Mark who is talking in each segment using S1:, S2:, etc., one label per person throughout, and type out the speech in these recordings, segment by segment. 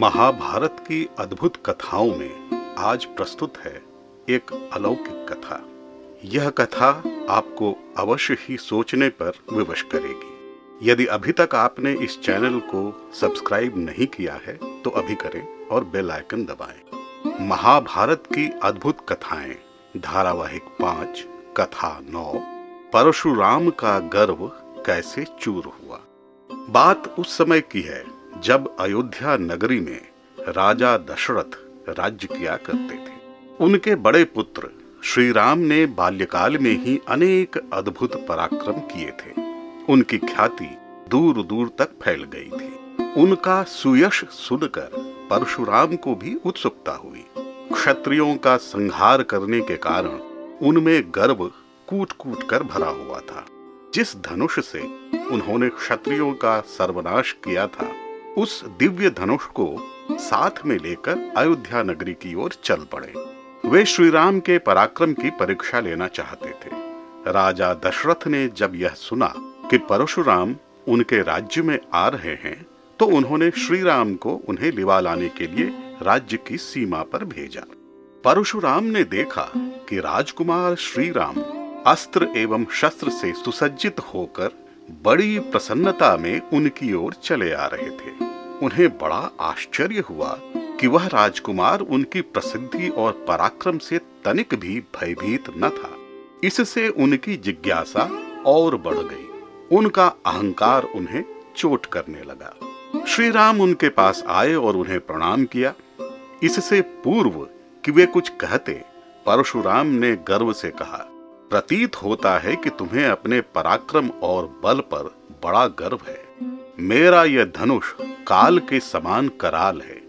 S1: महाभारत की अद्भुत कथाओं में आज प्रस्तुत है एक अलौकिक कथा। यह कथा आपको अवश्य ही सोचने पर विवश करेगी। यदि अभी तक आपने इस चैनल को सब्सक्राइब नहीं किया है तो अभी करें और बेल आइकन दबाएँ। महाभारत की अद्भुत कथाएँ, धारावाहिक पाँच, कथा नौ, परशुराम का गर्व कैसे चूर हुआ। बात उस समय की है जब अयोध्या नगरी में राजा दशरथ राज्य किया करते थे। उनके बड़े पुत्र श्री राम ने बाल्यकाल में ही अनेक अद्भुत पराक्रम किए थे। उनकी ख्याति दूर दूर तक फैल गई थी। उनका सुयश सुनकर परशुराम को भी उत्सुकता हुई। क्षत्रियों का संहार करने के कारण उनमें गर्व कूट कूट कर भरा हुआ था। जिस धनुष से उन्होंने क्षत्रियों का सर्वनाश किया था उस दिव्य धनुष को साथ में लेकर अयोध्या नगरी की ओर चल पड़े। वे श्री राम के पराक्रम की परीक्षा लेना चाहते थे। राजा दशरथ ने जब यह सुना कि परशुराम उनके राज्य में आ रहे हैं तो उन्होंने श्री राम को उन्हें लिवा लाने के लिए राज्य की सीमा पर भेजा। परशुराम ने देखा कि राजकुमार श्री राम अस्त्र एवं शस्त्र से सुसज्जित होकर बड़ी प्रसन्नता में उनकी ओर चले आ रहे थे। उन्हें बड़ा आश्चर्य हुआ कि वह राजकुमार उनकी प्रसिद्धि और पराक्रम से तनिक भी भयभीत न था। इससे उनकी जिज्ञासा और बढ़ गई। उनका अहंकार उन्हें चोट करने लगा। श्री राम उनके पास आए और उन्हें प्रणाम किया। इससे पूर्व कि वे कुछ कहते, परशुराम ने गर्व से कहा प्रतीत होता है कि तुम्हें अपने पराक्रम और बल पर बड़ा गर्व है। मेरा यह धनुष काल के समान कराल है।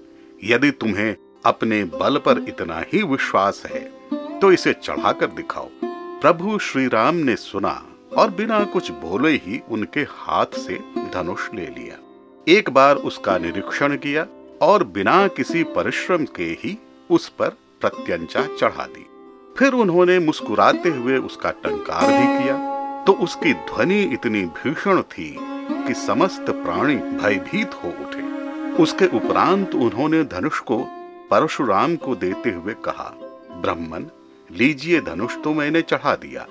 S1: यदि तुम्हें अपने बल पर इतना ही विश्वास है तो इसे चढ़ाकर दिखाओ। प्रभु श्री राम ने सुना और बिना कुछ बोले ही उनके हाथ से धनुष ले लिया। एक बार उसका निरीक्षण किया और बिना किसी परिश्रम के ही उस पर प्रत्यंचा चढ़ा दी। फिर उन्होंने मुस्कुराते हुए उसका टंकार भी किया। तो उसकी ध्वनि इतनी भीषण थी कि समस्त प्राणी भयभीत हो उठे। उसके उपरांत उन्होंने धनुष को परशुराम को देते हुए कहा ब्राह्मण लीजिए धनुष तो मैंने चढ़ा दिया।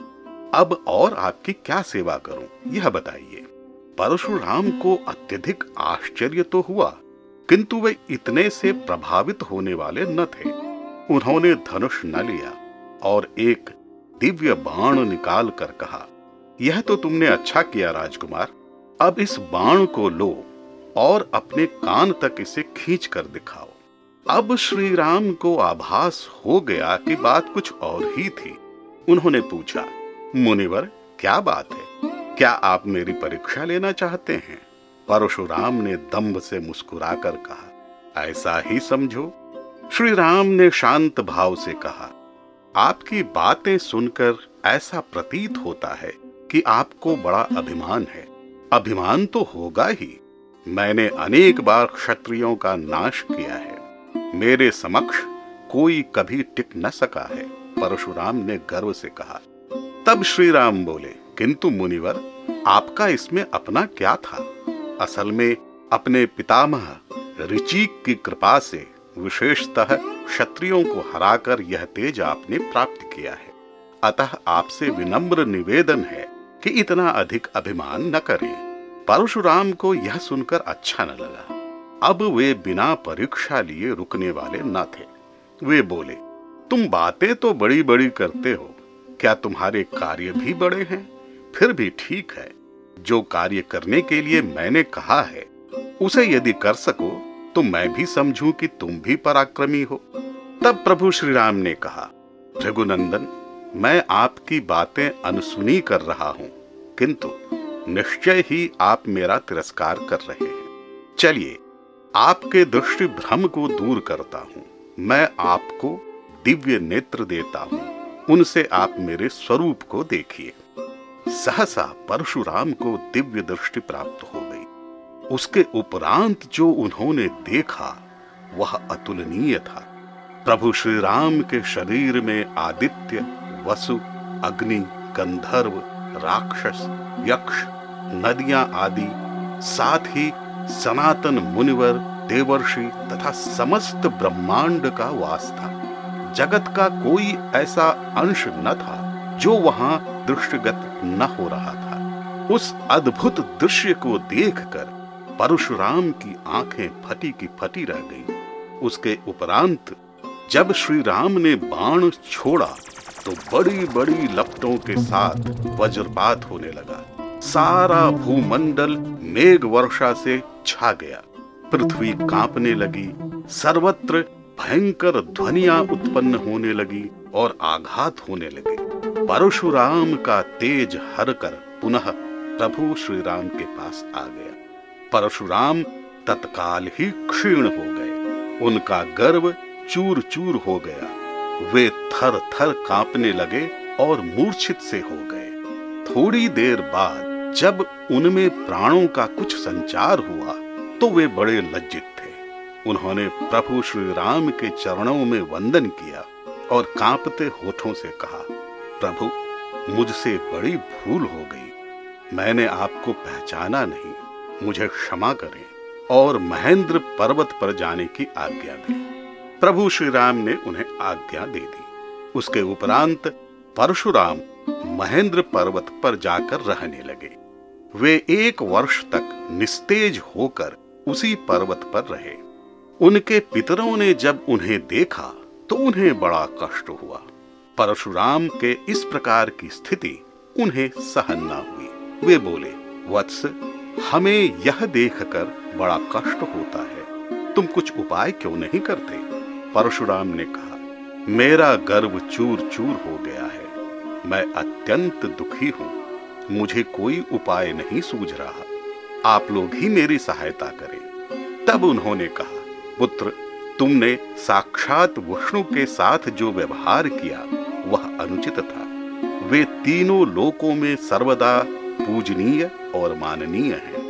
S1: अब और आपकी क्या सेवा करूँ, यह बताइए। परशुराम को अत्यधिक आश्चर्य तो हुआ, किंतु वे इतने से प्रभावित होने वाले न थे। उन्होंने धनुष न लिया। और एक दिव्य बाण निकाल कर कहा, यह तो तुमने अच्छा किया राजकुमार। अब इस बाण को लो और अपने कान तक इसे खींच कर दिखाओ। अब श्री राम को आभास हो गया कि बात कुछ और ही थी। उन्होंने पूछा, मुनिवर, क्या बात है? क्या आप मेरी परीक्षा लेना चाहते हैं? परशुराम ने दम्भ से मुस्कुराकर कहा, ऐसा ही समझो। श्री राम ने शांत भाव से कहा आपकी बातें सुनकर ऐसा प्रतीत होता है कि आपको बड़ा अभिमान है। अभिमान तो होगा ही। मैंने अनेक बार क्षत्रियों का नाश किया है। मेरे समक्ष कोई कभी टिक न सका है, परशुराम ने गर्व से कहा। तब श्री राम बोले, किंतु मुनिवर, आपका इसमें अपना क्या था? असल में अपने पितामह ऋचिक की कृपा से, विशेषतः क्षत्रियों को हराकर यह तेज आपने प्राप्त किया है। अतः आपसे विनम्र निवेदन है कि इतना अधिक अभिमान न करें। परशुराम को यह सुनकर अच्छा न लगा। अब वे बिना परीक्षा लिए रुकने वाले न थे। वे बोले, तुम बातें तो बड़ी बड़ी करते हो। क्या तुम्हारे कार्य भी बड़े हैं? फिर भी ठीक है। जो कार्य करने के लिए मैंने कहा है, उसे यदि कर सको तो मैं भी समझूं कि तुम भी पराक्रमी हो। तब प्रभु श्री राम ने कहा, रघुनंदन, मैं आपकी बातें अनसुनी कर रहा हूँ, किंतु निश्चय ही आप मेरा तिरस्कार कर रहे हैं। चलिए, आपके दृष्टि भ्रम को दूर करता हूँ। मैं आपको दिव्य नेत्र देता हूँ। उनसे आप मेरे स्वरूप को देखिए। सहसा परशुराम को दिव्य दृष्टि प्राप्त हो। उसके उपरांत जो उन्होंने देखा, वह अतुलनीय था। प्रभु श्री राम के शरीर में आदित्य, वसु, अग्नि, गंधर्व, राक्षस, यक्ष, नदियाँ आदि, साथ ही सनातन मुनिवर, देवर्षि तथा समस्त ब्रह्मांड का वास था। जगत का कोई ऐसा अंश न था जो वहाँ दृष्टिगत न हो रहा था। उस अद्भुत दृश्य को देखकर परशुराम की आँखें फटी की फटी रह गईं। उसके उपरांत जब श्री राम ने बाण छोड़ा तो बड़ी बड़ी लपटों के साथ वज्रपात होने लगा। सारा भूमंडल मेघ वर्षा से छा गया। पृथ्वी कांपने लगी, सर्वत्र भयंकर ध्वनिया उत्पन्न होने लगी और आघात होने लगे। परशुराम का तेज हर कर पुनः प्रभु श्री राम के पास आ गया। परशुराम तत्काल ही क्षीण हो गए। उनका गर्व चूर चूर हो गया। वे थर थर कांपने लगे और मूर्छित से हो गए। थोड़ी देर बाद जब उनमें प्राणों का कुछ संचार हुआ तो वे बड़े लज्जित थे। उन्होंने प्रभु श्री राम के चरणों में वंदन किया और कांपते होठों से कहा, प्रभु, मुझसे बड़ी भूल हो गई। मैंने आपको पहचाना नहीं। मुझे क्षमा करें और महेंद्र पर्वत पर जाने की आज्ञा दें। प्रभु श्री राम ने उन्हें आज्ञा दे दी। उसके उपरांत परशुराम महेंद्र पर्वत पर जाकर रहने लगे। वे एक वर्ष तक निस्तेज होकर उसी पर्वत पर रहे। उनके पितरों ने जब उन्हें देखा तो उन्हें बड़ा कष्ट हुआ। परशुराम के इस प्रकार की स्थिति उन्हें सहन न हुई। वे बोले, वत्स हमें यह देखकर बड़ा कष्ट होता है। तुम कुछ उपाय क्यों नहीं करते? परशुराम ने कहा, मेरा गर्व चूर चूर हो गया है। मैं अत्यंत दुखी हूँ। मुझे कोई उपाय नहीं सूझ रहा। आप लोग ही मेरी सहायता करें। तब उन्होंने कहा, पुत्र, तुमने साक्षात विष्णु के साथ जो व्यवहार किया, वह अनुचित था। वे तीनों लोकों में सर्वदा पूजनीय और माननीय हैं।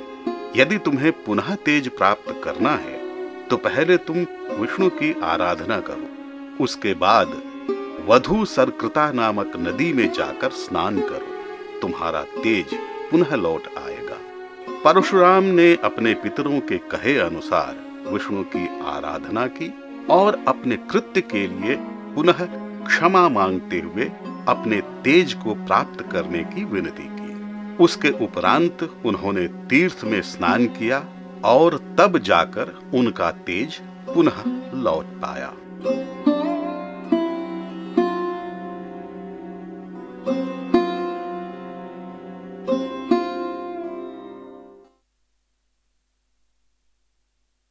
S1: यदि तुम्हें पुनः तेज प्राप्त करना है तो पहले तुम विष्णु की आराधना करो। उसके बाद वधु सरकृता नामक नदी में जाकर स्नान करो। तुम्हारा तेज पुनः लौट आएगा। परशुराम ने अपने पितरों के कहे अनुसार विष्णु की आराधना की और अपने कृत्य के लिए पुनः क्षमा मांगते हुए अपने तेज को प्राप्त करने की विनती उसके उपरांत उन्होंने तीर्थ में स्नान किया और तब जाकर उनका तेज पुनः लौट पाया।